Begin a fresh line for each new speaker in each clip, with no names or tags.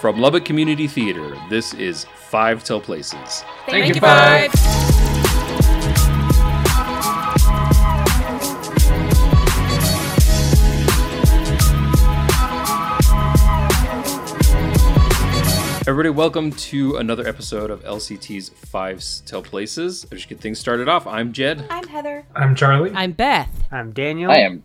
From Lubbock Community Theater, this is Five Tell Places.
Thank, Thank you, Five.
Everybody, welcome to another episode of LCT's Five Tell Places. I just get things started off. I'm Jed.
I'm Heather.
I'm Charlie.
I'm Beth.
I'm Daniel.
I am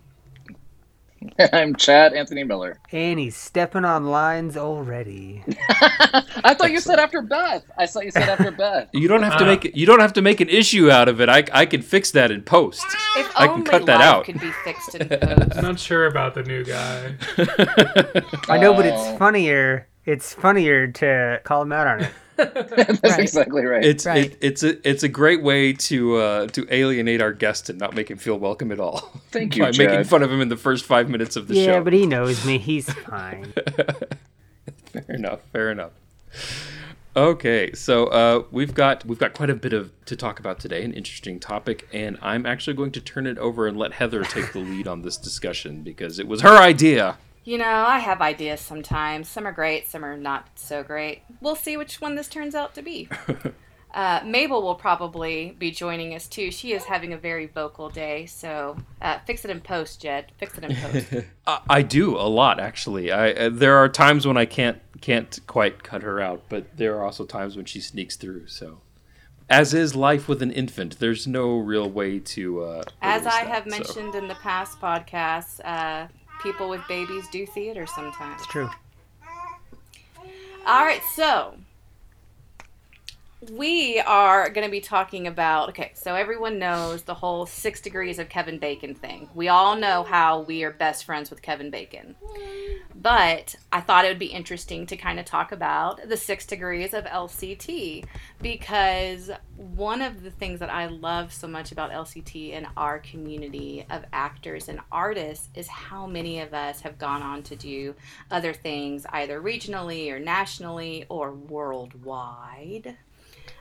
I'm Chad Anthony Miller.
And he's stepping on lines already.
I thought you said after Beth. I thought you said after Beth.
You don't have to uh, make it, you don't have to make an issue out of it. I, I can fix that in post.
If
I can cut that out.
Could be fixed in post.
I'm not sure about the new guy.
I know, but it's oh. funnier. It's funnier to call him out on it.
That's right. exactly right.
It's
right.
It, it's a it's a great way to uh, to alienate our guest and not make him feel welcome at all.
Thank you,
by
Chad.
making fun of him in the first five minutes of the
yeah,
show.
Yeah, but he knows me. He's fine.
fair enough. Fair enough. Okay, so uh, we've got we've got quite a bit of to talk about today, an interesting topic, and I'm actually going to turn it over and let Heather take the lead on this discussion because it was her idea.
You know, I have ideas sometimes. Some are great, some are not so great. We'll see which one this turns out to be. uh, Mabel will probably be joining us too. She is having a very vocal day, so uh, fix it in post, Jed. Fix it in post.
I do a lot, actually. I uh, there are times when I can't can't quite cut her out, but there are also times when she sneaks through. So as is life with an infant, there's no real way to. Uh,
As I
that,
have mentioned
so.
in the past podcasts, uh, people with babies do theater sometimes.
It's true.
All right, so we are going to be talking about okay so everyone knows the whole six degrees of kevin bacon thing. We all know how we are best friends with kevin bacon. But i thought it would be interesting to kind of talk about the six degrees of lct because one of the things that i love so much about lct and our community of actors and artists is how many of us have gone on to do other things either regionally or nationally or worldwide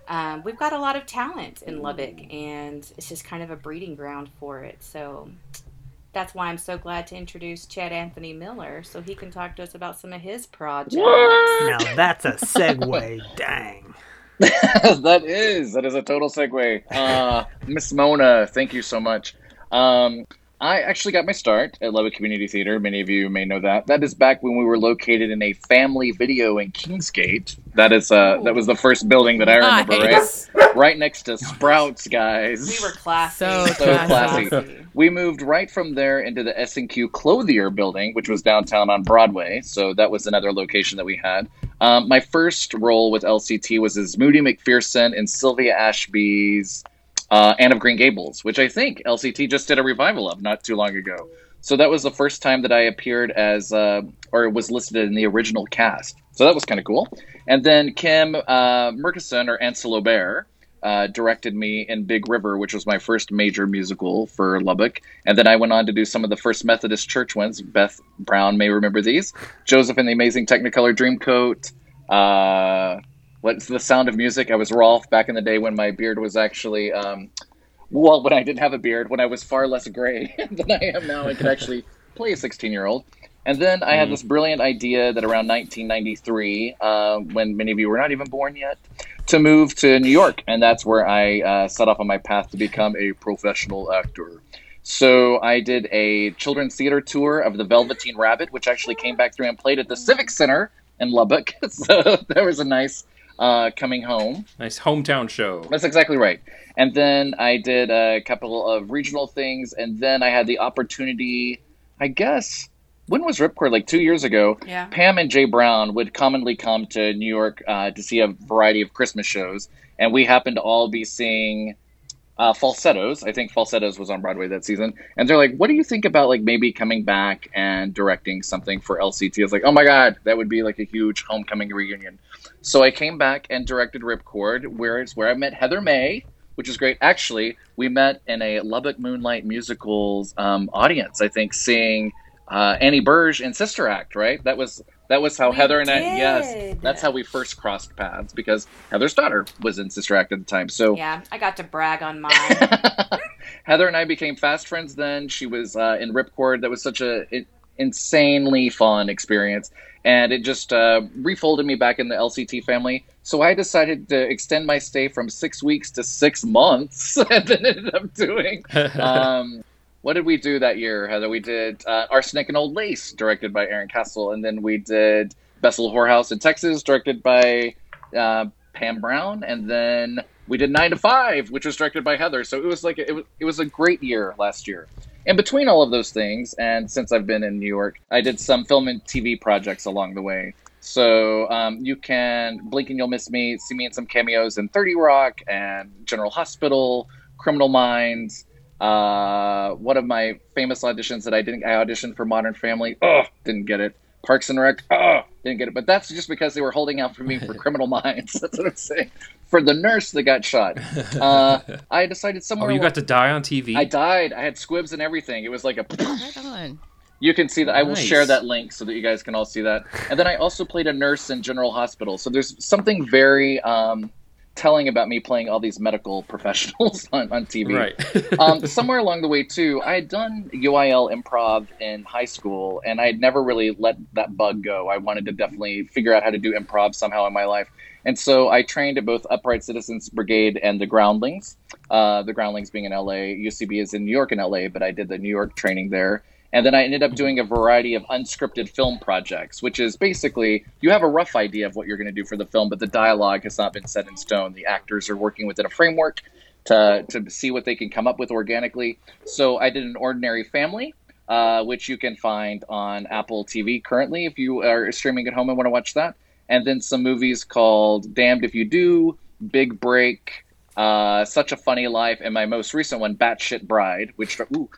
um, we've got a lot of talent in Lubbock, and it's just kind of a breeding ground for it. So that's why I'm so glad to introduce Chad Anthony Miller so he can talk to us about some of his projects.
Now that's a segue. Dang.
that is that is a total segue. Uh, Miss Mona, thank you so much. Um, I actually got my start at Lubbock Community Theater. Many of you may know that. That is back when we were located in a family video in Kingsgate. That is uh that was the first building that I remember, nice. right? Right next to Sprouts, guys.
We were classy.
So,
so classy. classy. We moved right from there into the S&Q Clothier building, which was downtown on Broadway. So that was another location that we had. Um, my first role with LCT was as Moody McPherson in Sylvia Ashby's uh, Anne of Green Gables, which I think LCT just did a revival of not too long ago. So that was the first time that I appeared as, uh, or was listed in the original cast. So that was kind of cool. And then Kim uh, Murkison, or Ansel Aubert, uh, directed me in Big River, which was my first major musical for Lubbock. And then I went on to do some of the first Methodist church ones. Beth Brown may remember these. Joseph and the Amazing Technicolor Dreamcoat. What's the sound of music? I was Rolf back in the day when my beard was actually, um, well, when I didn't have a beard, when I was far less gray than I am now, I could actually play a 16 year old. And then I had mm. this brilliant idea that around 1993, uh, when many of you were not even born yet, to move to New York. And that's where I uh, set off on my path to become a professional actor. So I did a children's theater tour of the Velveteen Rabbit, which actually came back through and played at the Civic Center in Lubbock. So there was a nice uh, coming home.
Nice hometown show.
That's exactly right. And then I did a couple of regional things, and then I had the opportunity, I guess, when was Ripcord? Like two years ago.
Yeah.
Pam and Jay Brown would commonly come to New York uh, to see a variety of Christmas shows, and we happened to all be seeing uh, Falsettos. I think Falsettos was on Broadway that season, and they're like, "What do you think about like maybe coming back and directing something for LCT?" I was like, "Oh my god, that would be like a huge homecoming reunion." So I came back and directed Ripcord, where it's where I met Heather May, which is great. Actually, we met in a Lubbock Moonlight musicals um, audience. I think seeing uh, Annie Burge in Sister Act. Right? That was that was how
we
Heather and
did.
I. Yes, that's how we first crossed paths because Heather's daughter was in Sister Act at the time. So
yeah, I got to brag on mine.
Heather and I became fast friends. Then she was uh, in Ripcord. That was such a. It, insanely fun experience, and it just uh, refolded me back in the LCT family. So I decided to extend my stay from six weeks to six months, and then ended up doing. Um, what did we do that year, Heather? We did uh, Arsenic and Old Lace, directed by Aaron Castle, and then we did Best Little Whorehouse in Texas, directed by uh, Pam Brown, and then we did Nine to Five, which was directed by Heather. So it was like it was it was a great year last year. And between all of those things, and since I've been in New York, I did some film and TV projects along the way. So um, you can blink and you'll miss me. See me in some cameos in Thirty Rock and General Hospital, Criminal Minds. Uh, one of my famous auditions that I didn't, I auditioned for Modern Family. Oh, didn't get it. Parks and Rec. Oh, didn't get it. But that's just because they were holding out for me for Criminal Minds. That's what I'm saying. For the nurse that got shot, uh, I decided somewhere.
oh, you got to die on TV.
I died. I had squibs and everything. It was like a.
Right on.
You can see that. I will share that link so that you guys can all see that. And then I also played a nurse in General Hospital. So there's something very um, telling about me playing all these medical professionals on, on TV.
right.
um, somewhere along the way too, I had done UIL improv in high school, and I had never really let that bug go. I wanted to definitely figure out how to do improv somehow in my life, and so I trained at both Upright Citizens Brigade and the Groundlings. Uh, the Groundlings being in LA, UCB is in New York and LA, but I did the New York training there. And then I ended up doing a variety of unscripted film projects, which is basically you have a rough idea of what you're going to do for the film, but the dialogue has not been set in stone. The actors are working within a framework to, to see what they can come up with organically. So I did an ordinary family, uh, which you can find on Apple TV currently if you are streaming at home and want to watch that. And then some movies called Damned If You Do, Big Break, uh, Such a Funny Life, and my most recent one, Batshit Bride, which ooh,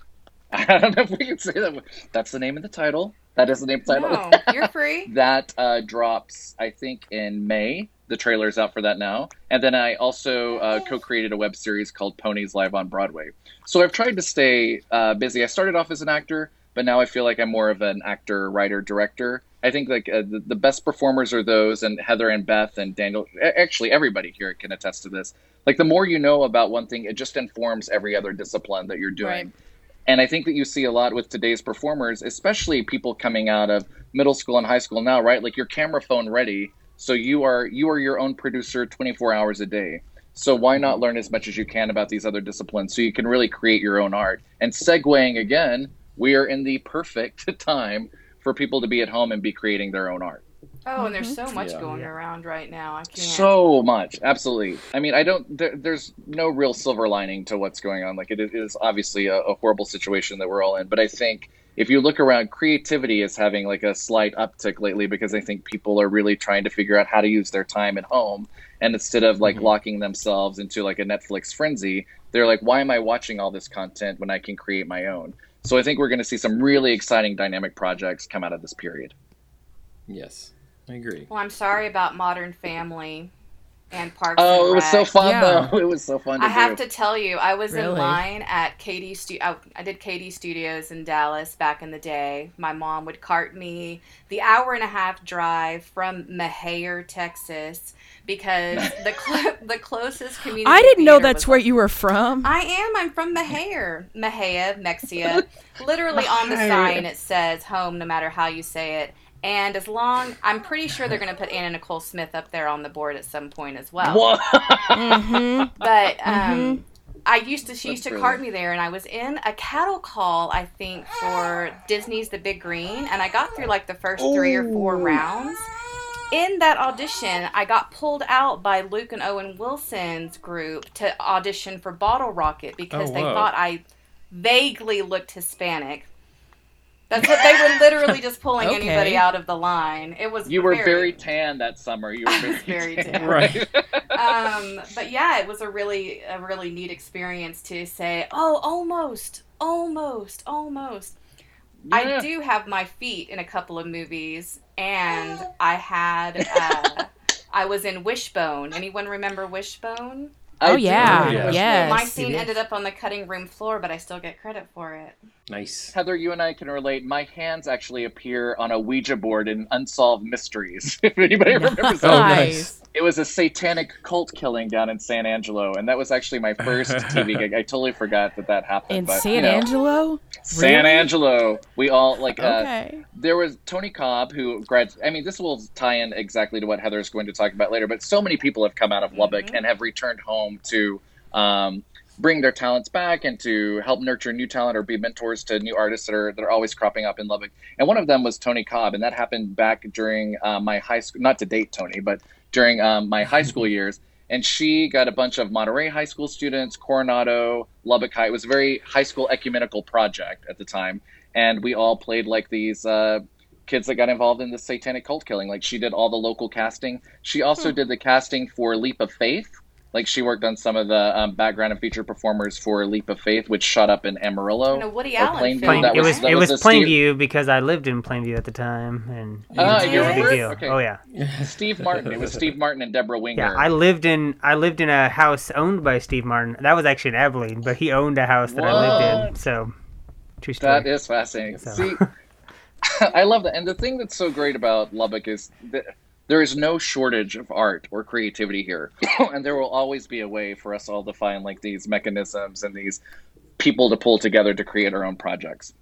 I don't know if we can say that. That's the name of the title. That is the name of the title.
No, you're free.
That uh, drops, I think, in May. The trailer's out for that now. And then I also uh, co created a web series called Ponies Live on Broadway. So I've tried to stay uh, busy. I started off as an actor, but now I feel like I'm more of an actor, writer, director. I think like uh, the, the best performers are those, and Heather and Beth and Daniel. Actually, everybody here can attest to this. Like the more you know about one thing, it just informs every other discipline that you're doing.
Right.
And I think that you see a lot with today's performers, especially people coming out of middle school and high school now, right? Like your camera phone ready, so you are you are your own producer 24 hours a day. So why not mm-hmm. learn as much as you can about these other disciplines so you can really create your own art? And segueing again, we are in the perfect time for people to be at home and be creating their own art.
Oh, and there's so much
Yeah.
going around right now. I can't.
So much, absolutely. I mean, I don't. There, there's no real silver lining to what's going on. Like it is obviously a, a horrible situation that we're all in. But I think if you look around, creativity is having like a slight uptick lately because I think people are really trying to figure out how to use their time at home. And instead of like
Mhm.
locking themselves into like a Netflix frenzy, they're like, why am I watching all this content when I can create my own? So I think we're going to see some really exciting dynamic projects come out of this period.
yes, I agree.
Well, I'm sorry about Modern Family and Parks.
Oh,
and
it was so fun
Yeah.
though. It was so fun to
I have to tell you, I was in line at KD Stu- I, I did KD Studios in Dallas back in the day. My mom would cart me the hour and a half drive from Mahayer, Texas, because the cl- the closest community.
I didn't know that's where
like-
you were from.
I am. I'm from Mahayer, Mahia, Mexia. Literally on the sign it says "home," no matter how you say it. And as long, I'm pretty sure they're going to put Anna Nicole Smith up there on the board at some point as well.
What?
mm-hmm.
But um, I used to, she used to
That's
cart me there, and I was in a cattle call, I think, for Disney's The Big Green, and I got through like the first three or four rounds. In that audition, I got pulled out by Luke and Owen Wilson's group to audition for Bottle Rocket because
Oh,
they thought I vaguely looked Hispanic. That's what they were literally just pulling
Okay.
anybody out of the line. It was
You were very tan that summer. You were
I
very,
was very
tan.
tan.
Right.
um, but yeah, it was a really a really neat experience to say, oh, almost, almost, almost. I do have my feet in a couple of movies, and I had uh, I was in Wishbone. Anyone remember Wishbone?
I
Oh yeah,
Oh, yeah.
yes.
My scene ended up on the cutting room floor, but I still get credit for it.
Nice.
Heather, you and I can relate. My hands actually appear on a Ouija board in Unsolved Mysteries. if anybody remembers that.
Oh, nice.
It was a satanic cult killing down in San Angelo, and that was actually my first TV gig. I totally forgot that that happened.
In
but,
San
you know,
Angelo.
San
Really?
Angelo. We all like. Uh,
Okay.
there was Tony Cobb who grad. I mean, this will tie in exactly to what Heather's going to talk about later. But so many people have come out of Lubbock and have returned home to um, bring their talents back and to help nurture new talent or be mentors to new artists that are that are always cropping up in Lubbock. And one of them was Tony Cobb, and that happened back during uh, my high school. Not to date Tony, but during um, my high school years. And she got a bunch of Monterey High School students, Coronado, Lubbock High. It was a very high school ecumenical project at the time, and we all played like these uh, kids that got involved in the satanic cult killing. Like she did all the local casting. She also did the casting for Leap of Faith. Like she worked on some of the um, background and featured performers for Leap of Faith, which shot up in Amarillo.
No, Woody Allen
Plainview.
film.
That
it
was,
was
that
it was,
a Steve-
Plainview because I lived in Plainview at the time, and it
Ah,
was a big deal.
Okay.
Oh yeah,
Steve Martin. It was Steve Martin and Debra Winger.
yeah. I lived in I lived in a house owned by Steve Martin. That was actually in Abilene, but he owned a house that I lived in. So, true story.
That is fascinating.
So-
See, I love that. And the thing that's so great about Lubbock is that there is no shortage of art or creativity here. and there will always be a way for us all to find like these mechanisms and these people to pull together to create our own projects.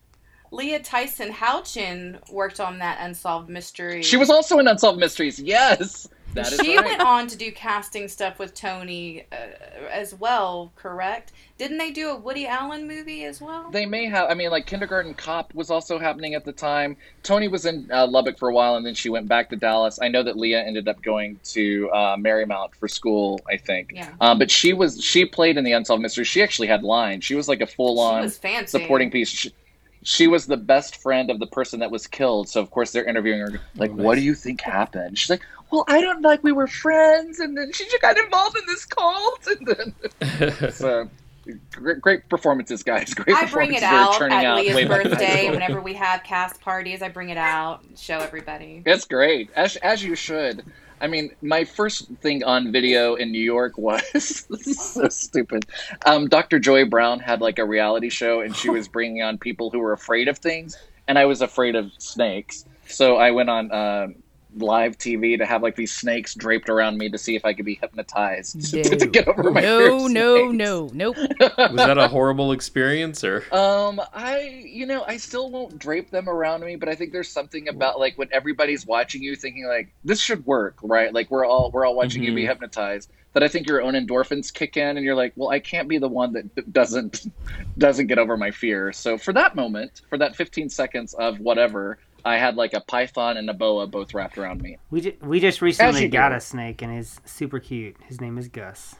Leah Tyson Houchin worked on that unsolved mystery.
She was also in Unsolved Mysteries. Yes. That is
she
right.
went on to do casting stuff with Tony uh, as well, correct? Didn't they do a Woody Allen movie as well?
They may have. I mean, like Kindergarten Cop was also happening at the time. Tony was in uh, Lubbock for a while, and then she went back to Dallas. I know that Leah ended up going to uh, Marymount for school. I think.
Yeah.
Um, but she was she played in the Unsolved Mystery. She actually had lines. She was like a full on supporting piece. She, she was the best friend of the person that was killed. So of course they're interviewing her. Like,
Oh,
what
nice.
do you think happened? She's like, well, I don't like we were friends, and then she just got involved in this cult, and then so. Great, great performances, guys. Great
I bring it out at
out
Leah's
better than I
birthday. Whenever we have cast parties, I bring it out, show everybody.
It's great, as as you should. I mean, my first thing on video in New York was this is so stupid. Um, Dr. Joy Browne had like a reality show, and she was bringing on people who were afraid of things, and I was afraid of snakes. So I went on um live TV to have like these snakes draped around me to see if I could be hypnotized to, to
No.
get over my fear
No, no, no, nope.
Was that a horrible experience or?
Um, I, you know, I still won't drape them around me, but I think there's something about like when everybody's watching you, thinking like this should work, right? Like we're all we're all watching you be
Mhm.
hypnotized. That I think your own endorphins kick in, and you're like, well, I can't be the one that doesn't doesn't get over my fear. So for that moment, for that 15 seconds of whatever, I had like a python and a boa both wrapped around me.
we ju- we just recently
you
got
do.
a snake, and he's super cute. His name is Gus.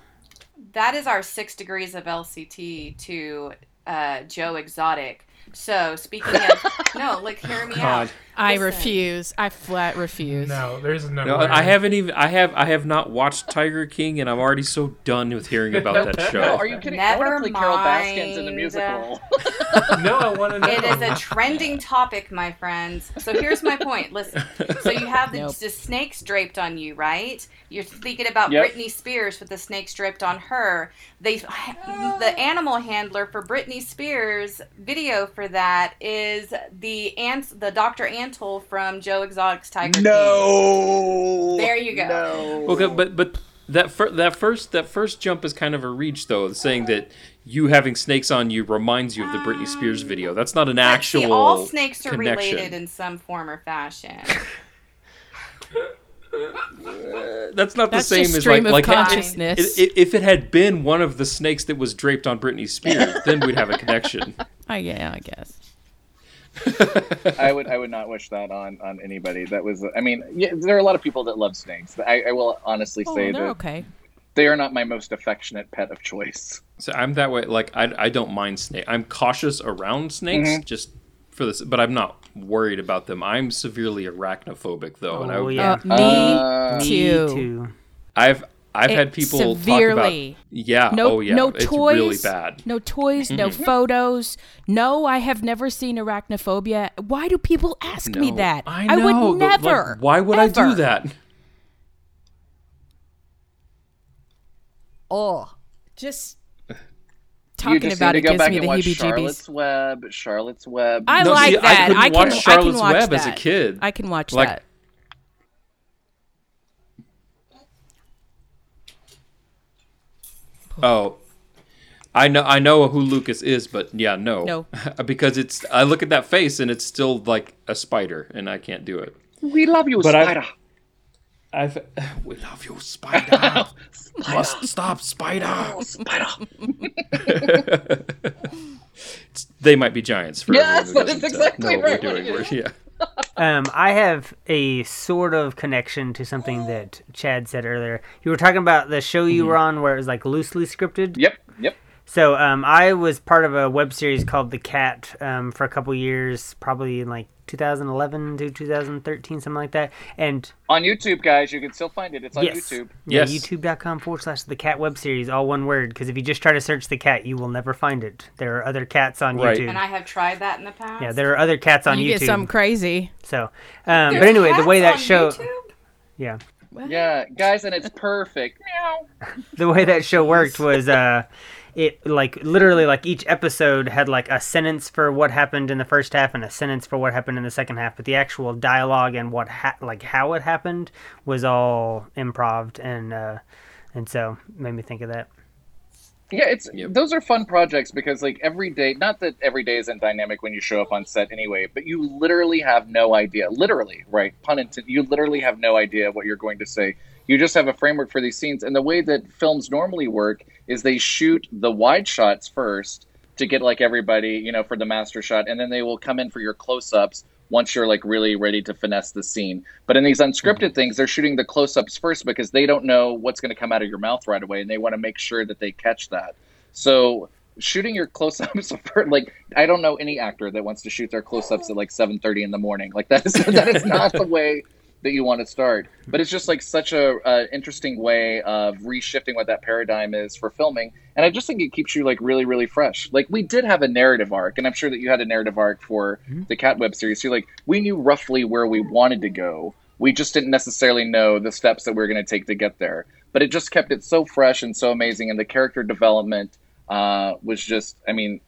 That is our six degrees of LCT to uh, Joe Exotic. So speaking of no, like hear me out.
God.
I
Listen.
refuse. I flat refuse.
No, there's no.
No. I haven't even. I have. I have not watched Tiger King, and I'm already so done with hearing about that
No,
show.
are you kidding? I
Never
want to play Carol Baskins in the
mind.
musical.
No, I want to know.
It is a trending topic, my friends. So here's my point. Listen. So you have the,
Nope.
the snakes draped on you, right? You're thinking about
Yep.
Britney Spears with the snakes draped on her. They, the animal handler for Britney Spears video for that is the ant, the Dr. Antle from Joe Exotic's Tiger King.
no.
There you go.
No.
Okay, but but that fir- that first that first jump is kind of a reach, though, saying that you having snakes on you reminds you of the Britney Spears ah. video. That's not an
But
actual.
see, all snakes are
connection.
related in some form or fashion.
That's not
That's
the same as like like
consciousness.
i- i- if it had been one of the snakes that was draped on Britney Spears, then we'd have a connection.
Oh, yeah, I guess.
I would I would not wish that on on anybody. That was I mean, yeah, there are a lot of people that love snakes. I, I will honestly
Oh,
say
they're
that
okay.
they are not my most affectionate pet of choice.
So I'm that way. Like I, I don't mind snake. I'm cautious around snakes,
Mm-hmm.
just for this, but I'm not worried about them. I'm severely arachnophobic though, and
Oh,
I,
yeah.
Uh, me
Uh,
Me
too.
too.
I've I've
It-
had people
severely.
talk about yeah,
No,
oh yeah,
no
it's
toys.
really bad.
No toys, no
Mm-hmm.
photos. No, I have never seen arachnophobia. Why do people ask me that?
I, know,
would
but, like,
never.
why would I do that?
Oh, Just talking
just
about it gives me the heebie-jeebies.
Charlotte's Web. Charlotte's Web.
I
No,
like
see,
that.
couldn't
I, can,
watch
I
Charlotte's
can watch
Web
that.
as a kid.
I can watch
Like-
that.
Oh, I know, I know who Lucas is, but yeah, no,
No.
because it's. I look at that face and it's still like a spider, and I can't do it.
we love you,
But I-
Spider.
I've. We love you, spider. Must stop, spider.
Oh,
spider. They might be giants for
Yes,
everyone
that
who
is
doesn't,
exactly
know what
right
we're doing.
is.
We're- yeah.
Um, I have a sort of connection to something that Chad said earlier. You were talking about the show you were on where it was like loosely scripted.
Yep.
So um, I was part of a web series called The Cat um, for a couple years, probably in like 2011 to 2013, something like that. And
On YouTube, guys, you can still find it. It's on
yes,
YouTube.
yeah,
Yes.
youtube.com forward slash The Cat web series, all one word. Because if you just try to search The Cat, you will never find it. There are other cats on
Right.
YouTube.
And I have tried that in the past.
yeah, there are other cats on
you
YouTube.
get something crazy.
So, um, but anyway, the way that
on
show,
YouTube?
yeah,
Yeah, guys, and it's perfect. Meow.
the way that show worked was uh it like literally like each episode had like a sentence for what happened in the first half and a sentence for what happened in the second half but the actual dialogue and what ha- like how it happened was all improv and uh and so made me think of that
Yeah, it's
Yep.
those are fun projects because like every day, not that every day isn't dynamic when you show up on set anyway, but you literally have no idea. Literally, right? Pun intended. You literally have no idea what you're going to say. You just have a framework for these scenes, and the way that films normally work is they shoot the wide shots first to get like everybody, you know, for the master shot, and then they will come in for your close-ups once you're like really ready to finesse the scene. But in these unscripted mm-hmm. things, they're shooting the close-ups first because they don't know what's going to come out of your mouth right away, and they want to make sure that they catch that. So shooting your close-ups for like I don't know any actor that wants to shoot their close-ups at like 7:30 in the morning. Like that is that is not the way that you want to start. But it's just like such a uh, interesting way of reshifting what that paradigm is for filming, and I just think it keeps you like really really fresh. Like we did have a narrative arc, and I'm sure that you had a narrative arc for the Cat Web series. So like we knew roughly where we wanted to go. We just didn't necessarily know the steps that we were going to take to get there. But it just kept it so fresh and so amazing, and the character development uh, was just. I mean,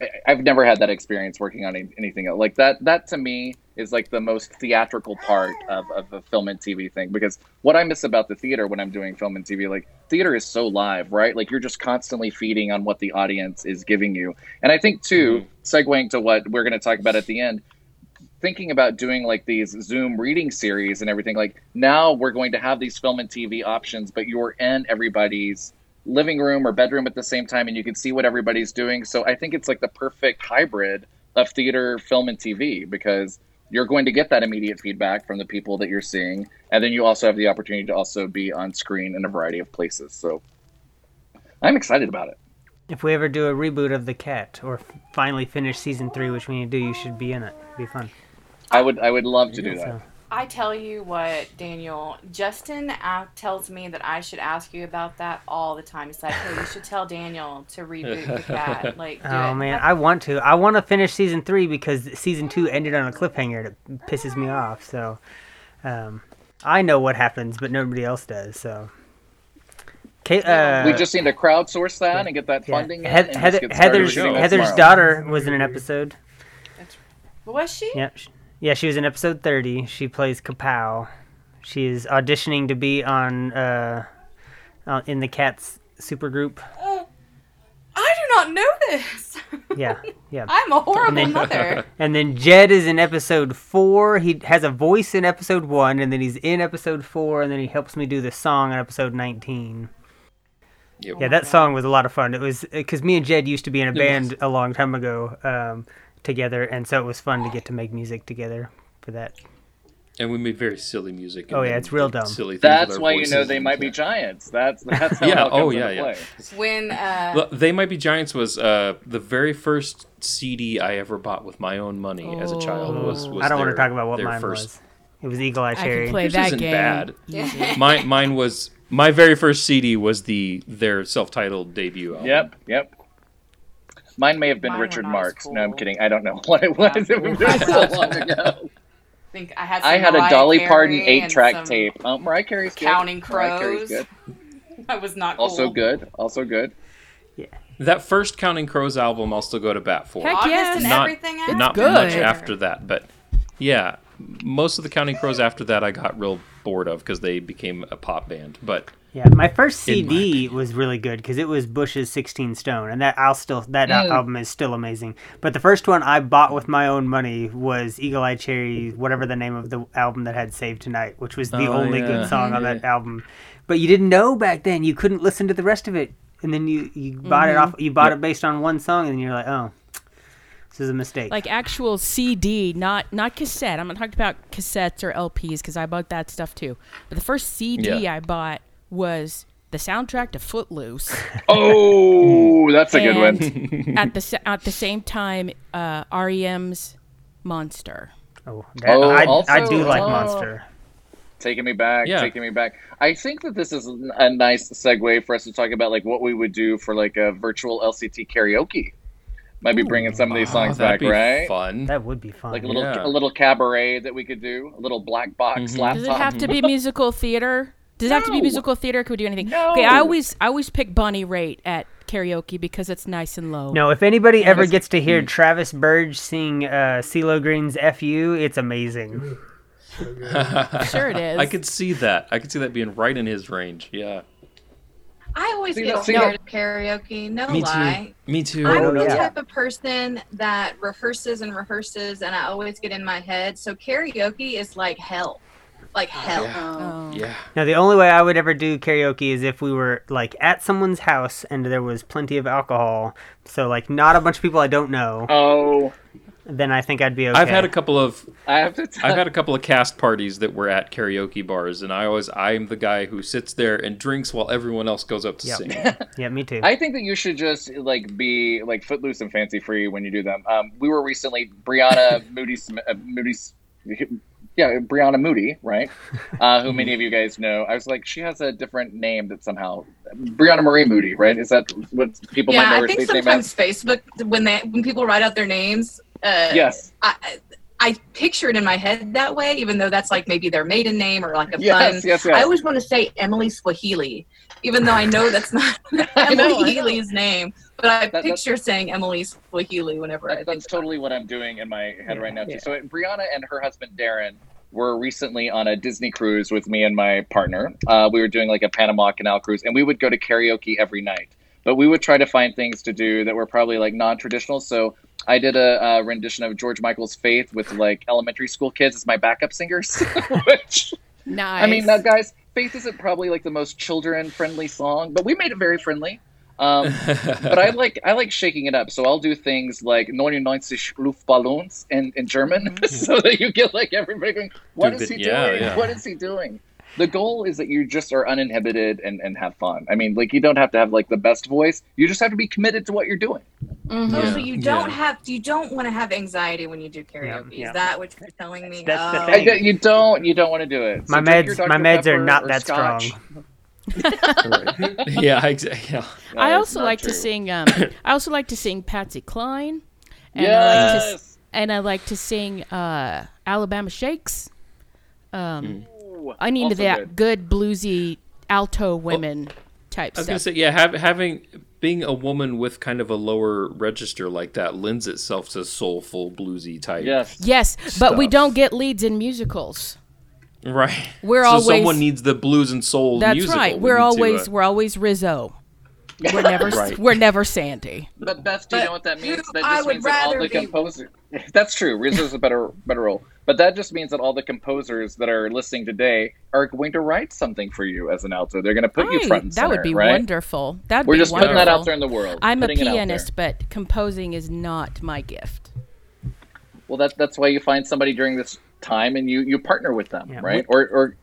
I- I've never had that experience working on anything else. Like that, that to me is like the most theatrical part of, of a film and TV thing. Because what I miss about the theater when I'm doing film and TV, like theater is so live, right? Like you're just constantly feeding on what the audience is giving you. And I think too, mm-hmm. segueing to what we're going to talk about at the end, thinking about doing like these Zoom reading series and everything, like now we're going to have these film and TV options, but you're in everybody's living room or bedroom at the same time and you can see what everybody's doing. So I think it's like the perfect hybrid of theater, film, and TV because you're going to get that immediate feedback from the people that you're seeing. And then you also have the opportunity to also be on screen in a variety of places. So I'm excited about it.
if we ever do a reboot of the cat or finally finish season three which we need to do you should be in it It'd be fun
I would I would love to do that.
So
I tell you what, Daniel, Justin uh, tells me that I should ask you about that all the time. He's like, hey, you should tell Daniel to reboot the cat. Like, do
Oh
it.
man, I want to. I want to finish season three because season two ended on a cliffhanger that pisses me off. So, um, I know what happens, but nobody else does. So, Ka- uh,
we just need to crowdsource that and get that funding. in
Heath-
and just
Heather, Heather's Heather's daughter was in an episode.
Was she?
Yeah, sh- yeah, she was in episode thirty. She plays Kapow. She is auditioning to be on uh, uh in the Cats supergroup.
I do not know this.
Yeah, yeah.
I'm a horrible
then-
mother.
And then Jed is in episode four. He has a voice in episode one, and then he's in episode four, and then he helps me do the song on episode 19.
Yep.
Yeah, that song was a lot of fun. It was because me and Jed used to be in a
It
band a long time ago um, together, and so it was fun to get to make music together for that.
And we made very silly music.
Oh, yeah, it's real
did
dumb.
Silly things with
That's why you know they might be giants. That's that's how
Yeah,
it comes
oh,
into
yeah, yeah.
play.
When uh,
They Might Be Giants was uh, the very first CD I ever bought with my own money as a child. Was, was
I don't want to talk about what mine
first.
was. It was Eagle Eye
I
Cherry.
can play
Yours
that
isn't
game.
bad.
easy.
mine, mine was my very first CD was the their self-titled debut album.
Yep, yep. Mine may have been
Mine
Richard
not as
Marx. No, I'm kidding. I don't know what it was. It was so long ago.
I think I had. Some
I had a Dolly
Carey
Parton eight-track tape. Oh, Mariah Carey's good.
Counting
Mariah Carey's
Crows.
good.
I was not cool.
Also good. Also good. Yeah.
That first Counting Crows album, I'll still go to bat for.
Heck
August
yes.
and
Not-
everything after.
Not
good.
much after that, but yeah, most of the Counting Crows after that I got real bored of because they became a pop band. But
Yeah, my first CD was really good because it was Bush's 16 Stone, and that I'll still that
Mm.
album is still amazing. But the first one I bought with my own money was Eagle Eye Cherry, whatever the name of the album that had Save Tonight, which was the
Oh,
only
yeah.
good song on that album. But you didn't know back then; you couldn't listen to the rest of it, and then you you bought it off you bought
Yep.
it based on one song, and you're like, oh, this is a mistake.
Like actual CD, not not cassette. I'm not talking about cassettes or LPs because I bought that stuff too. But the first CD
Yeah.
I bought was the soundtrack to Footloose.
Oh, that's a good one.
at the at the same time, uh, REM's Monster.
oh, that,
Oh,
I, I do like
oh.
Monster.
Taking me back,
Yeah.
taking me back. I think that this is a nice segue for us to talk about like what we would do for like a virtual LCT karaoke. Might be bringing some of these
oh,
songs
that'd
back,
be
right?
fun.
That would be fun.
Like a little
Yeah.
a little cabaret that we could do, a little black box
Mhm.
laptop.
Does it have to be musical theater? Does it have to be musical theater? Could we do anything?
No.
Okay, I always I always pick Bonnie Raitt at karaoke because it's nice and low.
No, if anybody ever gets to hear Travis Burge sing uh, CeeLo Green's "Fu," it's amazing.
Sure it is.
I could see that. I could see that being right in his range. Yeah.
I always get scared of karaoke. No
Me too.
lie.
Me too.
I'm
Oh,
the
yeah.
type of person that rehearses and rehearses, and I always get in my head. So karaoke is like hell, like hell.
Oh.
Yeah.
Now, the only way I would ever do karaoke is if we were like at someone's house and there was plenty of alcohol. So, like, not a bunch of people I don't know.
Oh,
Then I think I'd be okay.
I've had a couple of
I have to. Tell,
I've had a couple of cast parties that were at karaoke bars, and I always I'm the guy who sits there and drinks while everyone else goes up to
Yep.
sing.
Yeah, me too.
I think that you should just like be like footloose and fancy free when you do them. Um, we were recently Brianna Moody, Sm- uh, Moody, S- yeah, Brianna Moody, right? Uh, who many of you guys know. I was like, she has a different name that somehow Brianna Marie Moody, right? Is that what people might know
Yeah, I
her
think
stage name as?
sometimes Facebook when they when people write out their names, uh,
Yes.
I, I I picture it in my head that way, even though that's like maybe their maiden name or like a
Yes,
fun.
yes, yes.
I always want to say Emily Swahili, even though I know that's not
I know,
Emily Healy's name. But I
that-
picture saying Emily's Swahili whenever I
That,
think
that's totally what I'm doing in my head right now too.
Yeah.
So Brianna and her husband Darren were recently on a Disney cruise with me and my partner. Uh, we were doing like a Panama Canal cruise, and we would go to karaoke every night. But we would try to find things to do that were probably like non-traditional. So I did a, uh rendition of George Michael's "Faith" with like elementary school kids as my backup singers. Which
Nice.
I mean, now guys, "Faith" isn't probably like the most children-friendly song, but we made it very friendly. Um, but I like I like shaking it up. So I'll do things like 99 Luftballons in, in German, so that you get like everybody going, "What
Do
is
bit-
he
yeah,
doing?
yeah.
What is he doing?" The goal is that you just are uninhibited and, and have fun. I mean, like you don't have to have like the best voice. You just have to be committed to what you're doing.
Oh,
Yeah.
so you don't
Yeah.
have you don't want to have anxiety when you do karaoke.
Yeah, yeah.
Is that what you're telling me?
That's the
Oh.
thing.
I, you don't you don't want to do it.
my
drink
meds, my
Dr.
meds are not that
scotch.
strong.
yeah, exactly. Yeah.
I also
not
like to sing. Um, I also like to sing Patsy Cline, and I like to
Yes.
and I like to sing uh, Alabama Shakes. Um,
Ooh,
I need that
good.
good. bluesy alto women type
I was gonna say, yeah, have, having being a woman with kind of a lower register like that lends itself to soulful bluesy type.
Yes.
yes, but we don't get leads in musicals.
Right.
We're
so
always-
someone needs the blues and soul
That's
musical.
right.
We
We're
need to,
always
uh,
we're always Rizzo. We're never
Right.
we're never Sandy.
But Beth, do you
But
know what that means?
who
That
I
just
would
means that all
rather
the
be-
composers. That's true. Rizzo's a better better role. But that just means that all the composers that are listening today are going to write something for you as an alto. They're going to put you front and
that would be
right?
wonderful. That'd be wonderful.
We're
be
just
wonderful.
putting that out there in the world.
I'm a
putting it out there.
pianist, but composing is not my gift.
Well, that, that's why you find somebody during this time and you, you partner with them,
Yeah,
right? Or, or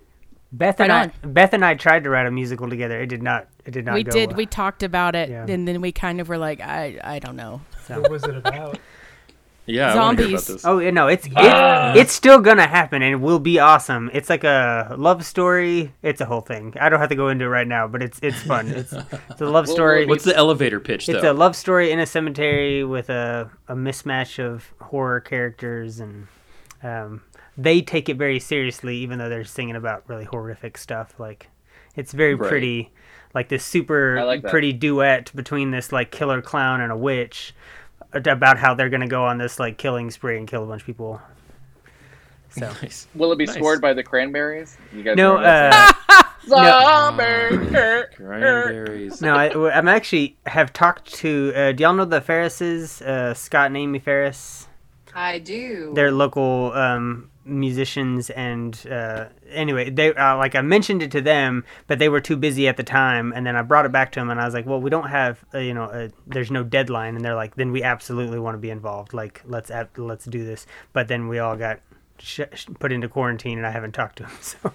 Beth and
Right
I, Beth and I tried to write a musical together. It did not. It did not.
we
go
did.
well.
We talked about it,
Yeah.
and then we kind of were like, I I don't know.
What was it about?
Yeah, I want to hear about
Zombies.
this.
Oh yeah, no, it's
Ah.
it's it's still gonna happen and it will be awesome. It's like a love story. It's a whole thing. I don't have to go into it right now, but it's it's fun. It's it's a love story.
What's the elevator pitch
it's
though?
a love story in a cemetery with a a mismatch of horror characters and um, they take it very seriously, even though they're singing about really horrific stuff. Like It's very
Right.
pretty, like this super
like
pretty duet between this like killer clown and a witch about how they're gonna go on this like killing spree and kill a bunch of people. So
Nice.
Will it be
Nice.
scored by the Cranberries? You guys
no,
that
uh,
song? Zombie.
Cranberries.
no, I, I'm actually have talked to. Uh, do y'all know the Ferrises? Uh, Scott and Amy Ferris.
I do.
They're local um, musicians, and uh, anyway, they uh, like I mentioned it to them, but they were too busy at the time. And then I brought it back to them, and I was like, "Well, we don't have, uh, you know, uh there's no deadline." And they're like, "Then we absolutely want to be involved. Like, let's ab- let's do this." But then we all got sh- sh- put into quarantine, and I haven't talked to them. So,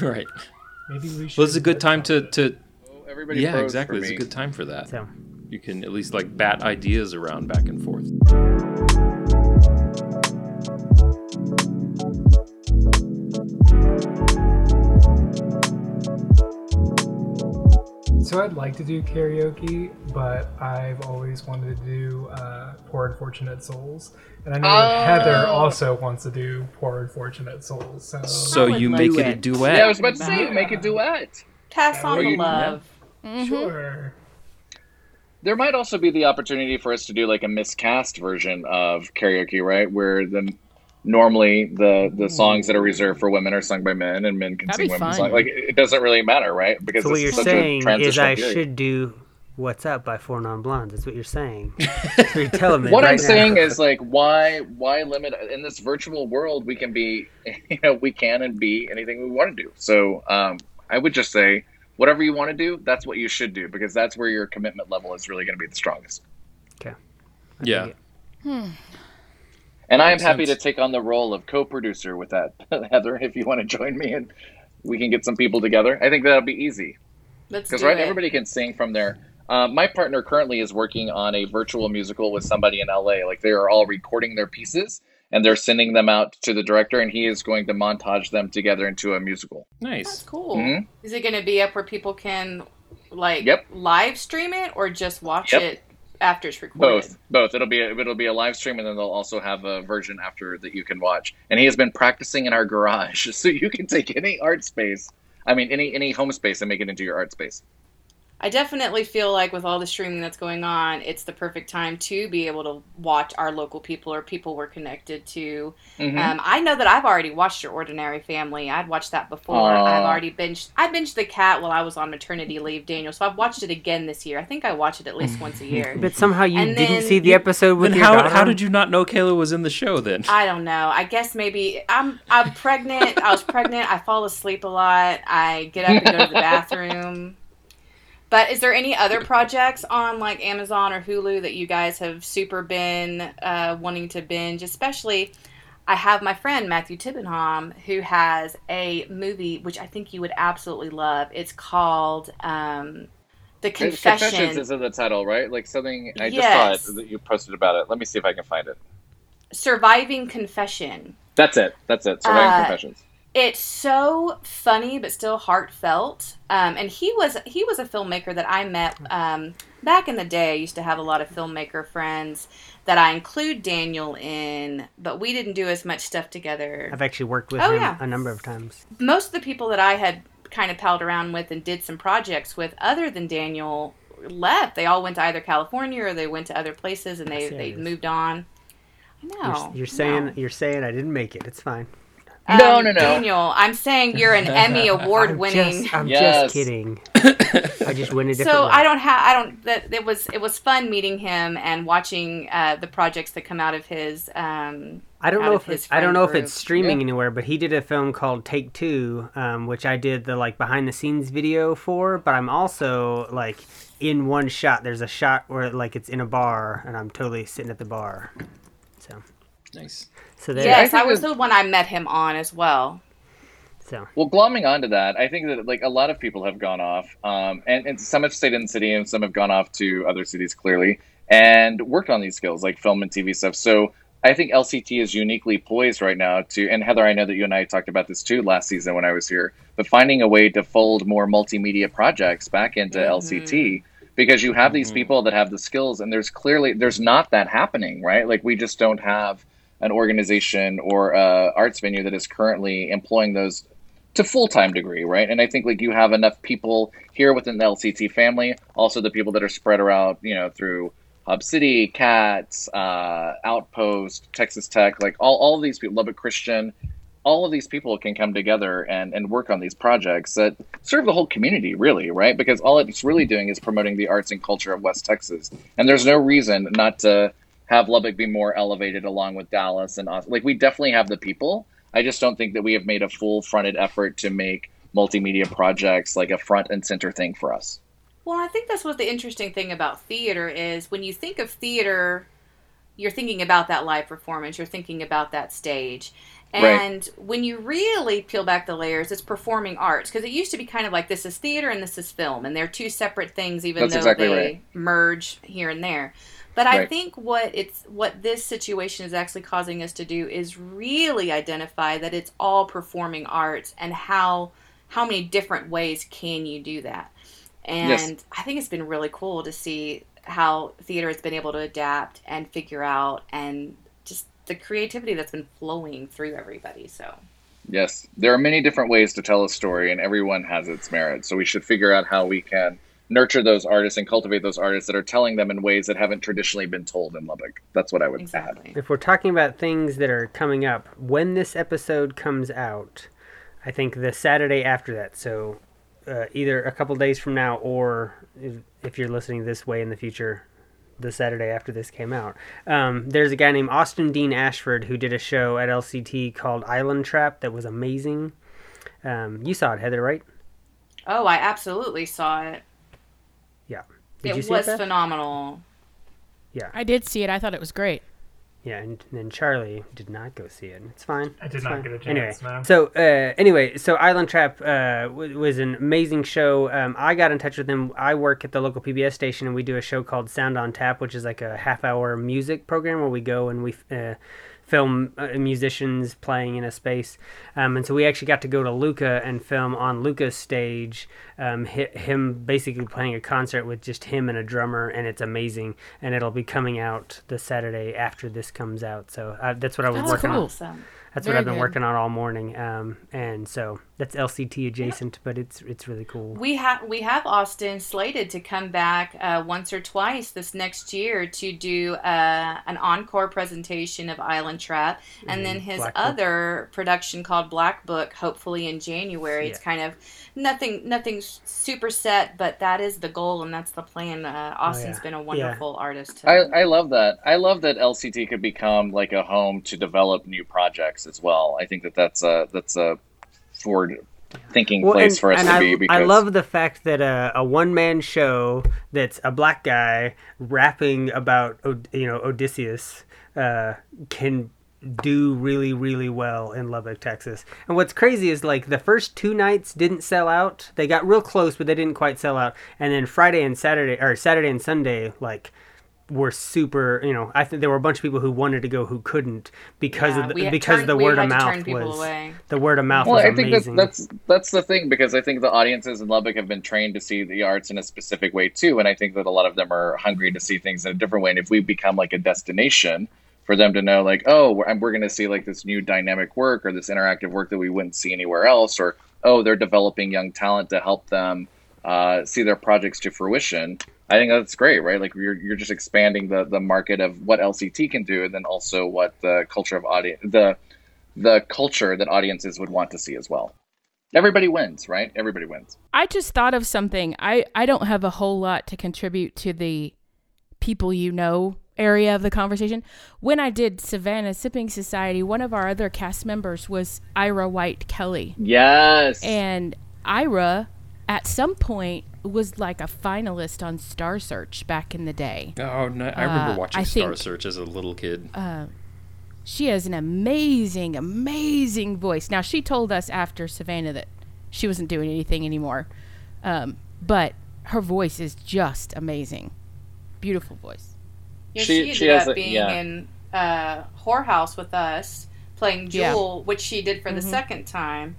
right.
Maybe we should.
Well, it's a good time to to.
Everybody
Yeah, exactly. It's a good time for that.
so
You can at least like bat ideas around back and forth.
So I'd like to do karaoke, but I've always wanted to do uh, Poor Unfortunate Souls, and I know that Heather
Oh.
also wants to do Poor Unfortunate Souls. So
So
would
you
love
make it a
Duet.
duet.
Yeah, I was about to say, make a duet.
Pass on the
you-
love.
sure.
There might also be the opportunity for us to do like a miscast version of karaoke, right? Where the normally the the songs that are reserved for women are sung by men, and men can
That'd
sing
be
women's songs. Like it it doesn't really matter, right? Because
so what you're saying
a
is I
period.
should do "What's Up" by Four Non Blondes. That's what you're saying. That's what you're telling me.
What
right
I'm
now.
saying is like why why limit in this virtual world we can be you know we can and be anything we want to do. So um, I would just say whatever you want to do, that's what you should do because that's where your commitment level is really going to be the strongest. Okay.
Yeah. Yeah.
And I am happy
sense.
to take on the role of co-producer with that, Heather. If you want to join me and we can get some people together, I think that'll be easy
Let's
because right,
it.
everybody can sing from there. Uh, my partner currently is working on a virtual musical with somebody in LA. Like they are all recording their pieces and they're sending them out to the director, and he is going to montage them together into a musical.
Nice, that's
Nice.
cool.
Mhm.
Is it going to be up where people can like
Yep.
live stream it or just watch
Yep.
it after it's recorded?
Both, both. It'll be a, it'll be a live stream, and then they'll also have a version after that you can watch. And he has been practicing in our garage, so you can take any art space. I mean, any any home space and make it into your art space.
I definitely feel like with all the streaming that's going on, it's the perfect time to be able to watch our local people or people we're connected to.
Mhm.
Um, I know that I've already watched Your Ordinary Family. I'd watched that before.
Aw.
I've already binged. I binged The Cat while I was on maternity leave, Daniel. So I've watched it again this year. I think I watch it at least once a year.
But somehow you
And
didn't
then
see the episode with your
how
daughter.
how did you not know Kayla was in the show then?
I don't know. I guess maybe I'm I'm pregnant. I was pregnant. I fall asleep a lot. I get up and go to the bathroom. But is there any other projects on like Amazon or Hulu that you guys have super been uh, wanting to binge? Especially, I have my friend Matthew Tibbenham who has a movie which I think you would absolutely love. It's called um, The
Confessions
Confession.
is in the title, right? Like something. I just
Yes.
saw it that you posted about it. Let me see if I can find it.
Surviving Confession.
That's it. That's it. Surviving
Uh,
Confessions.
It's so funny but still heartfelt um, and he was he was a filmmaker that i met um, back in the day i used to have a lot of filmmaker friends that i include daniel in but we didn't do as much stuff together
I've actually worked with
Oh,
him
yeah.
a number of times.
most of the people that i had kind of palled around with and did some projects with other than daniel left they all went to either california or they went to other places and they, they moved on I
You're,
know.
you're saying
no.
you're saying I didn't make it. It's fine.
No,
Um,
no, no.
Daniel, I'm saying you're an Emmy award
I'm
winning
just, I'm
Yes.
just kidding. I just went a different
so
way.
I don't have I don't that it was it was fun meeting him and watching uh, the projects that come out of his um
I don't know if
his
it's, I don't
friend
know if it's streaming
Yeah.
anywhere, but he did a film called Take Two, um, which I did the like behind the scenes video for. But I'm also like in one shot. There's a shot where like it's in a bar, and I'm totally sitting at the bar. So
Nice.
so there.
yes
I
I was the one I met him on as well
So
Well, glomming onto that, I think that like a lot of people have gone off, um, and, and some have stayed in the city, and some have gone off to other cities clearly, and worked on these skills like film and TV stuff. So I think LCT is uniquely poised right now to. And Heather, I know that you and I talked about this too last season when I was here, but finding a way to fold more multimedia projects back into LCT because you have these people that have the skills, and there's clearly there's not that happening, right? Like we just don't have an organization or a arts venue that is currently employing those to full time degree, right? And I think like you have enough people here within the LCT family, also the people that are spread around, you know, through Hub City, Cats, uh, Outpost, Texas Tech, like all, all these people, Lubbock Christian, all of these people can come together and, and work on these projects that serve the whole community, really, right? Because all it's really doing is promoting the arts and culture of West Texas. And there's no reason not to have Lubbock be more elevated along with Dallas and Austin. Like, we definitely have the people. I just don't think that we have made a full fronted effort to make multimedia projects like a front and center thing for us.
Well, I think that's what the interesting thing about theater is when you think of theater, you're thinking about that live performance, you're thinking about that stage. And right. when you really peel back the layers, it's performing arts because it used to be kind of like this is theater and this is film, and they're two separate things, even That's though exactly they right. merge here and there. But I think what it's what this situation is actually causing us to do is really identify that it's all performing arts and how how many different ways can you do that. And yes. I think it's been really cool to see how theater has been able to adapt and figure out and just the creativity that's been flowing through everybody. So
Yes, there are many different ways to tell a story, and everyone has its merit. So we should figure out how we can nurture those artists and cultivate those artists that are telling them in ways that haven't traditionally been told in Lubbock. That's what I would exactly.
add. If we're talking about things that are coming up, when this episode comes out, I think the Saturday after that, so uh, either a couple days from now or if, if, you're listening this way in the future, the Saturday after this came out. Um, there's a guy named Austin Dean Ashford who did a show at LCT called Island Trap that was amazing. Um, you saw it, Heather, right?
Oh, I absolutely saw it.
Yeah.
Did it was it, phenomenal.
Yeah.
I did see it. I thought it was great.
Yeah, and then Charlie did not go see it. It's fine.
I did
it's
not
fine.
get a chance.
Anyway,
no.
so uh, anyway, so Island Trap uh, w- was an amazing show. Um, I got in touch with them. I work at the local PBS station, and we do a show called Sound on Tap, which is like a half-hour music program where we go and we uh, film uh, musicians playing in a space. Um, and so we actually got to go to Luca and film on Luca's stage, um, him basically playing a concert with just him and a drummer, and it's amazing. And it'll be coming out the Saturday after this comes out. So uh, that's what I was working cool. on. That's Very what I've been good. working on all morning. Um, and so that's LCT adjacent, but it's it's really cool.
We have we have Austin slated to come back uh, once or twice this next year to do uh, an encore presentation of Island Trap, and mm-hmm. then his Black other Book. production called Black Book, hopefully in January. Yeah. It's kind of nothing nothing super set, but that is the goal and that's the plan. Uh, oh, Austin's oh, yeah. been a wonderful yeah. artist.
To... I, I love that. I love that LCT could become like a home to develop new projects as well. I think that that's a that's a forward thinking well, place and, for us to
I,
be. Because...
I love the fact that a, a one man show that's a black guy rapping about you know Odysseus uh, can do really really well in Lubbock, Texas. And what's crazy is like the first two nights didn't sell out. They got real close, but they didn't quite sell out. And then Friday and Saturday or Saturday and Sunday like were super. You know, I think there were a bunch of people who wanted to go who couldn't because yeah, of the, because turned, the word of mouth was away. the word of mouth. Well, I
think
amazing.
that's, that's that's the thing because I think the audiences in Lubbock have been trained to see the arts in a specific way too, and I think that a lot of them are hungry to see things in a different way. And if we become like a destination for them to know like oh we're, we're going to see like this new dynamic work or this interactive work that we wouldn't see anywhere else or oh they're developing young talent to help them uh, see their projects to fruition i think that's great right like you're, you're just expanding the, the market of what lct can do and then also what the culture of audience the the culture that audiences would want to see as well everybody wins right everybody wins
i just thought of something i i don't have a whole lot to contribute to the people you know area of the conversation. When I did Savannah Sipping Society, one of our other cast members was Ira White Kelly.
Yes.
And Ira, at some point, was like a finalist on Star Search back in the day.
Oh, no, I remember uh, watching I Star think, Search as a little kid.
Uh, she has an amazing, amazing voice. Now, she told us after Savannah that she wasn't doing anything anymore. Um, but her voice is just amazing. Beautiful voice.
Yeah, she, she, she ended up a, being yeah. in uh, Whorehouse with us, playing Jewel, yeah. which she did for mm-hmm. the second time.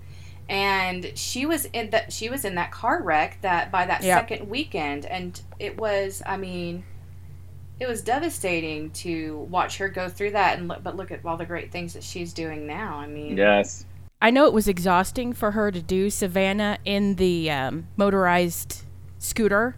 And she was in that she was in that car wreck that by that second weekend, and it was, I mean, it was devastating to watch her go through that. And look, but look at all the great things that she's doing now. I mean,
yes,
I know it was exhausting for her to do Savannah in the um, motorized scooter,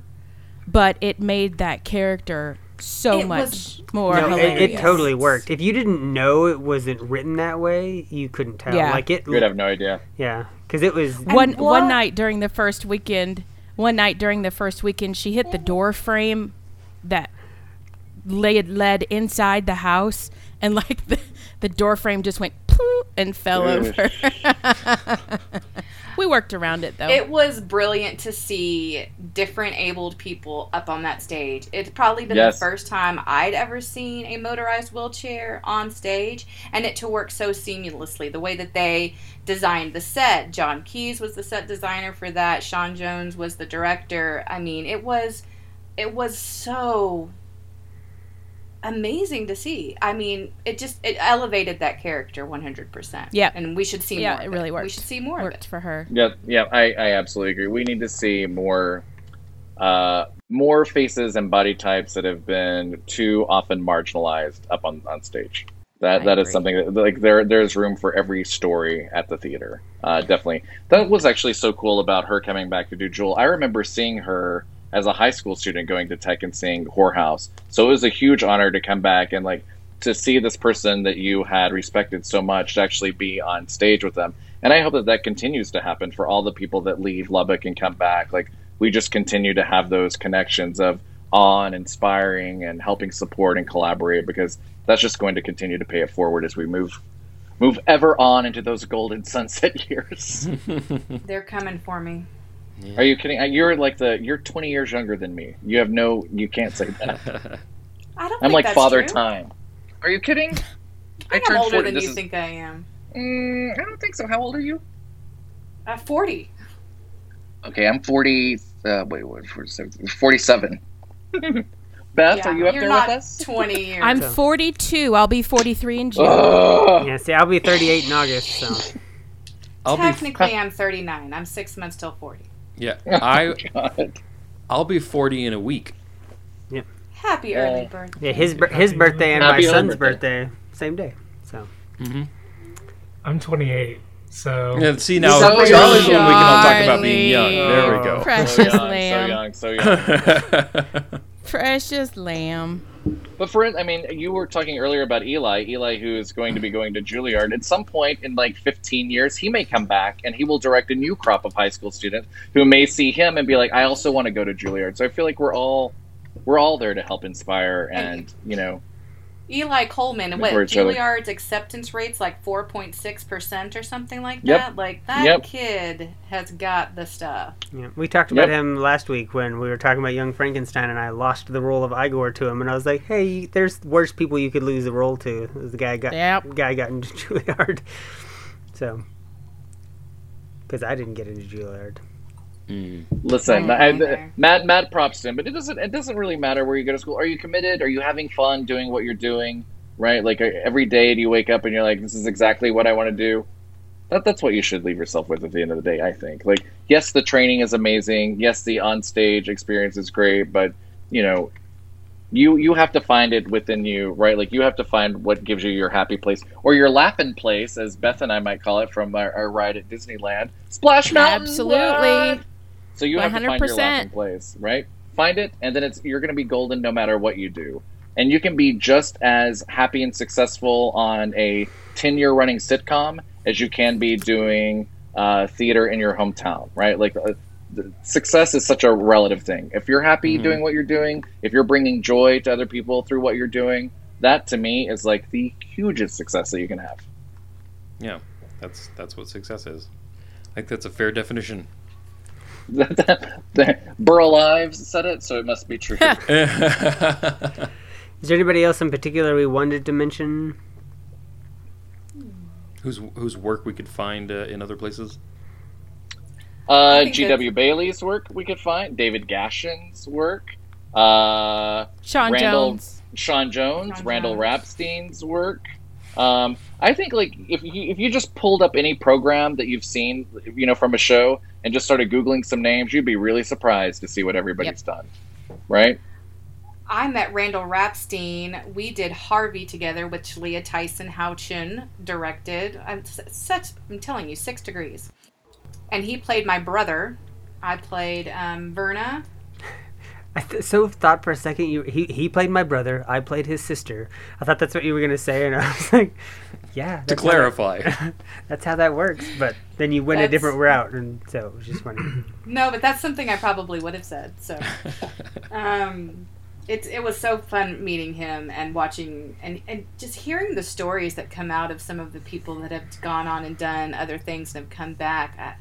but it made that character so
It
much
was-
more
No, it, it totally worked. If you didn't know it wasn't written that way, you couldn't tell.
Yeah.
Like it,
You would have no idea.
yeah, because it was.
one
what-
one night during the first weekend one night during the first weekend she hit the door frame that led led inside the house and like the, the door frame just went poof and fell over we worked around it though
It was brilliant to see different abled people up on that stage. It's probably been
Yes.
the first time I'd ever seen a motorized wheelchair on stage, and it to work so seamlessly. The way that they designed the set. John Keys was the set designer for that. Sean Jones was the director. I mean, it was it was so amazing to see. I mean, it just it elevated that character 100%.
Yeah.
And we should see
Yeah,
more.
it
of
really
We
worked.
should see more of
worked
it.
for her
Yeah, yeah, I, I absolutely agree. We need to see more, uh, more faces and body types that have been too often marginalized up on, on stage. That
I
that is
agree.
something that like there there's room for every story at the theater. Uh, definitely, that was actually so cool about her coming back to do Jewel. I remember seeing her as a high school student going to Tech and seeing Whorehouse. So it was a huge honor to come back and like to see this person that you had respected so much to actually be on stage with them. And I hope that that continues to happen for all the people that leave Lubbock and come back. Like we just continue to have those connections of awe and inspiring and helping support and collaborate because that's just going to continue to pay it forward as we move move ever on into those golden sunset years.
They're coming for me.
Are you kidding? Uh, You're like the you're 20 years younger than me. You have no you can't say that.
I don't
I'm
think
like
that's
father
true.
time. Are you kidding?
I think I'm older
40.
than
This
you
is-
think I am.
Mm, I don't think so. How old are you?
Uh, 40.
Okay, I'm 40. Uh, wait, what? 47. 47. Beth,
yeah,
are you up
you're
there
not
with us?
20 years.
i'm
So-
42 i'll be 43 in june
Ugh.
Yeah, see, I'll be 38 in August, so.
I'll be
Technically, I'm 39. I'm six months till 40.
yeah. Oh I
God.
I'll be 40 in a week.
Happy
Yeah.
early birthday.
Yeah, his his birthday and
Happy
my son's
birthday.
birthday, same day. So mm-hmm.
I'm 28, so
Yeah, see now,
So
Charlie's
young.
when we can all talk about being young.
Charlie.
There we go.
Precious
so young,
lamb.
So young, so young.
Precious lamb
But for I mean, you were talking earlier about Eli. Eli, who is going to be going to Juilliard at some point in like 15 years, he may come back and he will direct a new crop of high school students who may see him and be like, "I also want to go to Juilliard." So I feel like we're all we're all there to help inspire and you know,
Eli Coleman,
Look
what
for other.
Juilliard's acceptance rates like 4.6% or something like
Yep.
that. Like that
Yep.
kid has got the stuff.
yeah, we talked about
Yep.
him last week when we were talking about Young Frankenstein, and I lost the role of Igor to him, and I was like, "Hey, there's worse people you could lose the role to." It was the guy got
Yep.
guy got into Juilliard, so because I didn't get into Juilliard.
Mm.
listen,
I
I,
don't
mad mad props to him, but it doesn't it doesn't really matter where you go to school. Are you committed? Are you having fun doing what you're doing? Right? Like every day, do you wake up and you're like, "This is exactly what I want to do." That that's what you should leave yourself with at the end of the day. I think. Like, yes, the training is amazing. Yes, the on stage experience is great, but you know, you you have to find it within you, right? Like you have to find what gives you your happy place or your laughing place, as Beth and I might call it from our, our ride at Disneyland. Splash Mountain.
absolutely
what? So you have to find your
100%.
laughing place, right? Find it, and then it's you're going to be golden no matter what you do, and you can be just as happy and successful on a ten year running sitcom as you can be doing uh, theater in your hometown, right? Like. Uh, the- Success is such a relative thing. If you're happy
Mhm.
doing what you're doing, if you're bringing joy to other people through what you're doing, that to me is like the hugest success that you can have.
Yeah, that's that's what success is. I think that's a fair definition.
Burl Ives said it, so it must be true.
Is there anybody else in particular we wanted to mention?
whose whose work we could find uh, in other places?
Uh, G.W. Bailey's work we could find. David Gaschen's work. Uh,
sean
Randall-
jones
Sean Jones,
Sean
Randall
Jones.
Rapstein's work. Um, I think like if you if you just pulled up any program that you've seen, you know, from a show and just started googling some names, you'd be really surprised to see what everybody's done. Right?
I met Randall Rapstein. We did Harvey together, which Leah Tyson Hao Chun directed. I'm such. I'm telling you, six degrees. And he played my brother. I played um, Verna.
I th- so thought for a second you he he played my brother, I played his sister. I thought that's what you were gonna say, and I was like, yeah.
To
that's how that-
clarify,
that's how that works. But then you went a different route, and so it was just funny.
No, but that's something I probably would have said. So, um, it it was so fun meeting him and watching and and just hearing the stories that come out of some of the people that have gone on and done other things and have come back. I,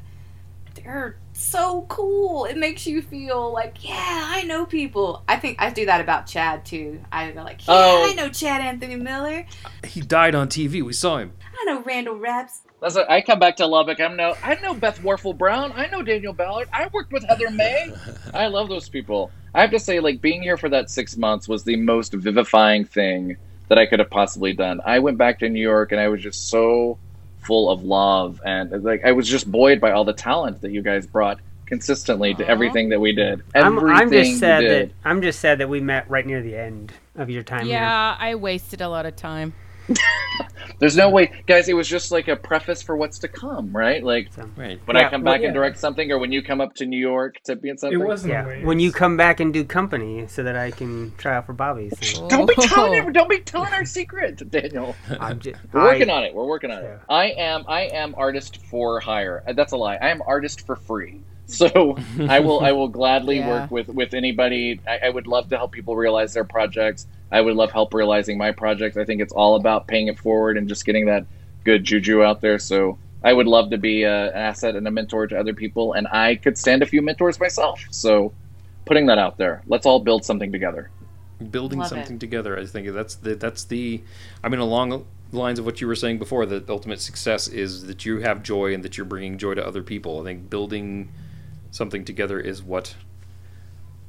they're so cool. It makes you feel like, yeah, I know people. I think I do that about Chad too. I go like, yeah,
Oh.
I know Chad Anthony Miller.
he died on TV. We saw him.
I know Randall Raps.
That's what, I come back to Lubbock. I'm no. I know Beth Warfel Brown. I know Daniel Ballard. I worked with Heather May. I love those people. I have to say, like being here for that six months was the most vivifying thing that I could have possibly done. I went back to New York and I was just so full of love and uh, like I was just buoyed by all the talent that you guys brought consistently to everything that we did.
I'm,
Everything
I'm just
you
sad that
did.
I'm just sad that we met right near the end of your time here.
Yeah, I wasted a lot of time.
There's no way, guys. It was just like a preface for what's to come, right? Like
Right.
when I
Yeah,
come
well,
back and direct something, or when you come up to New York to be in
It
something.
wasn't
Yeah, when you come back and do company, so that I can try out for Bobby's. So
Don't be telling
Oh.
Don't be telling our secret, Daniel.
I'm just,
We're working on it. We're working on it. I am. I am artist for hire. That's a lie. I am artist for free. So I will. I will gladly
Yeah.
work with with anybody. I, I would love to help people realize their projects. I would love help realizing my projects. I think it's all about paying it forward and just getting that good juju out there. So I would love to be a, an asset and a mentor to other people, and I could stand a few mentors myself. So putting that out there. Let's all build something together.
building
Love
something
it.
together. I think that's the that's the. I mean, along the lines of what you were saying before, the ultimate success is that you have joy and that you're bringing joy to other people. I think building something together is what.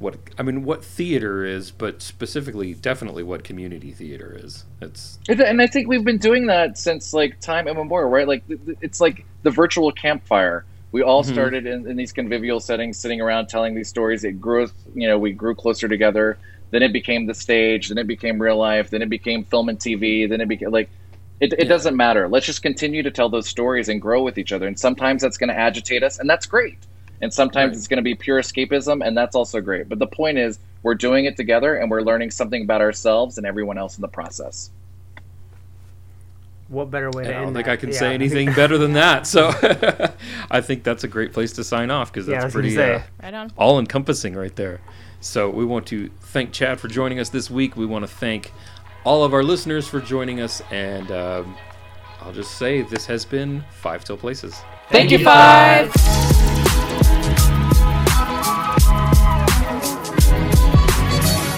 What I mean, what theater is, but specifically, definitely what community theater is. It's
And- I think we've been doing that since like time immemorial, right? Like it's like the virtual campfire. We all
Mhm.
started in, in these convivial settings, sitting around telling these stories. It grew, you know, we grew closer together. Then it became the stage. Then it became real life. Then it became film and TV. Then it became like, it, it
Yeah.
doesn't matter. Let's just continue to tell those stories and grow with each other. And sometimes that's going to agitate us, and that's great. And sometimes
Right.
it's going to be pure escapism, and that's also great. But the point is, we're doing it together, and we're learning something about ourselves and everyone else in the process.
What better way to
I don't think
that?
I can
Yeah.
say anything better than that. So I think that's a great place to sign off because that's
was gonna
pretty uh,
Right
all encompassing right there. So we want to thank Chad for joining us this week. We want to thank all of our listeners for joining us, and um, I'll just say this has been Five Till Places.
Thank you,
Five.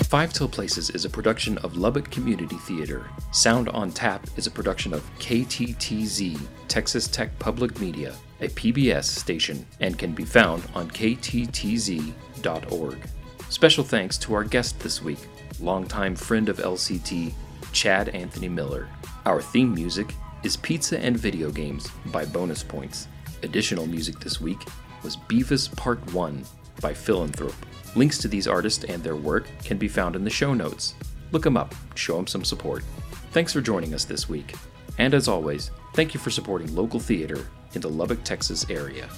Five Till Places is a production of Lubbock Community Theater. Sound on Tap is a production of KTTZ, Texas Tech Public Media, a PBS station, and can be found on kttz.org. Special thanks to our guest this week, longtime friend of LCT, Chad Anthony Miller. Our theme music is Pizza and Video Games by Bonus Points. Additional music this week was Beavis Part 1 by Philanthrope. Links to these artists and their work can be found in the show notes. Look them up, show them some support. Thanks for joining us this week. And as always, thank you for supporting local theater in the Lubbock, Texas area.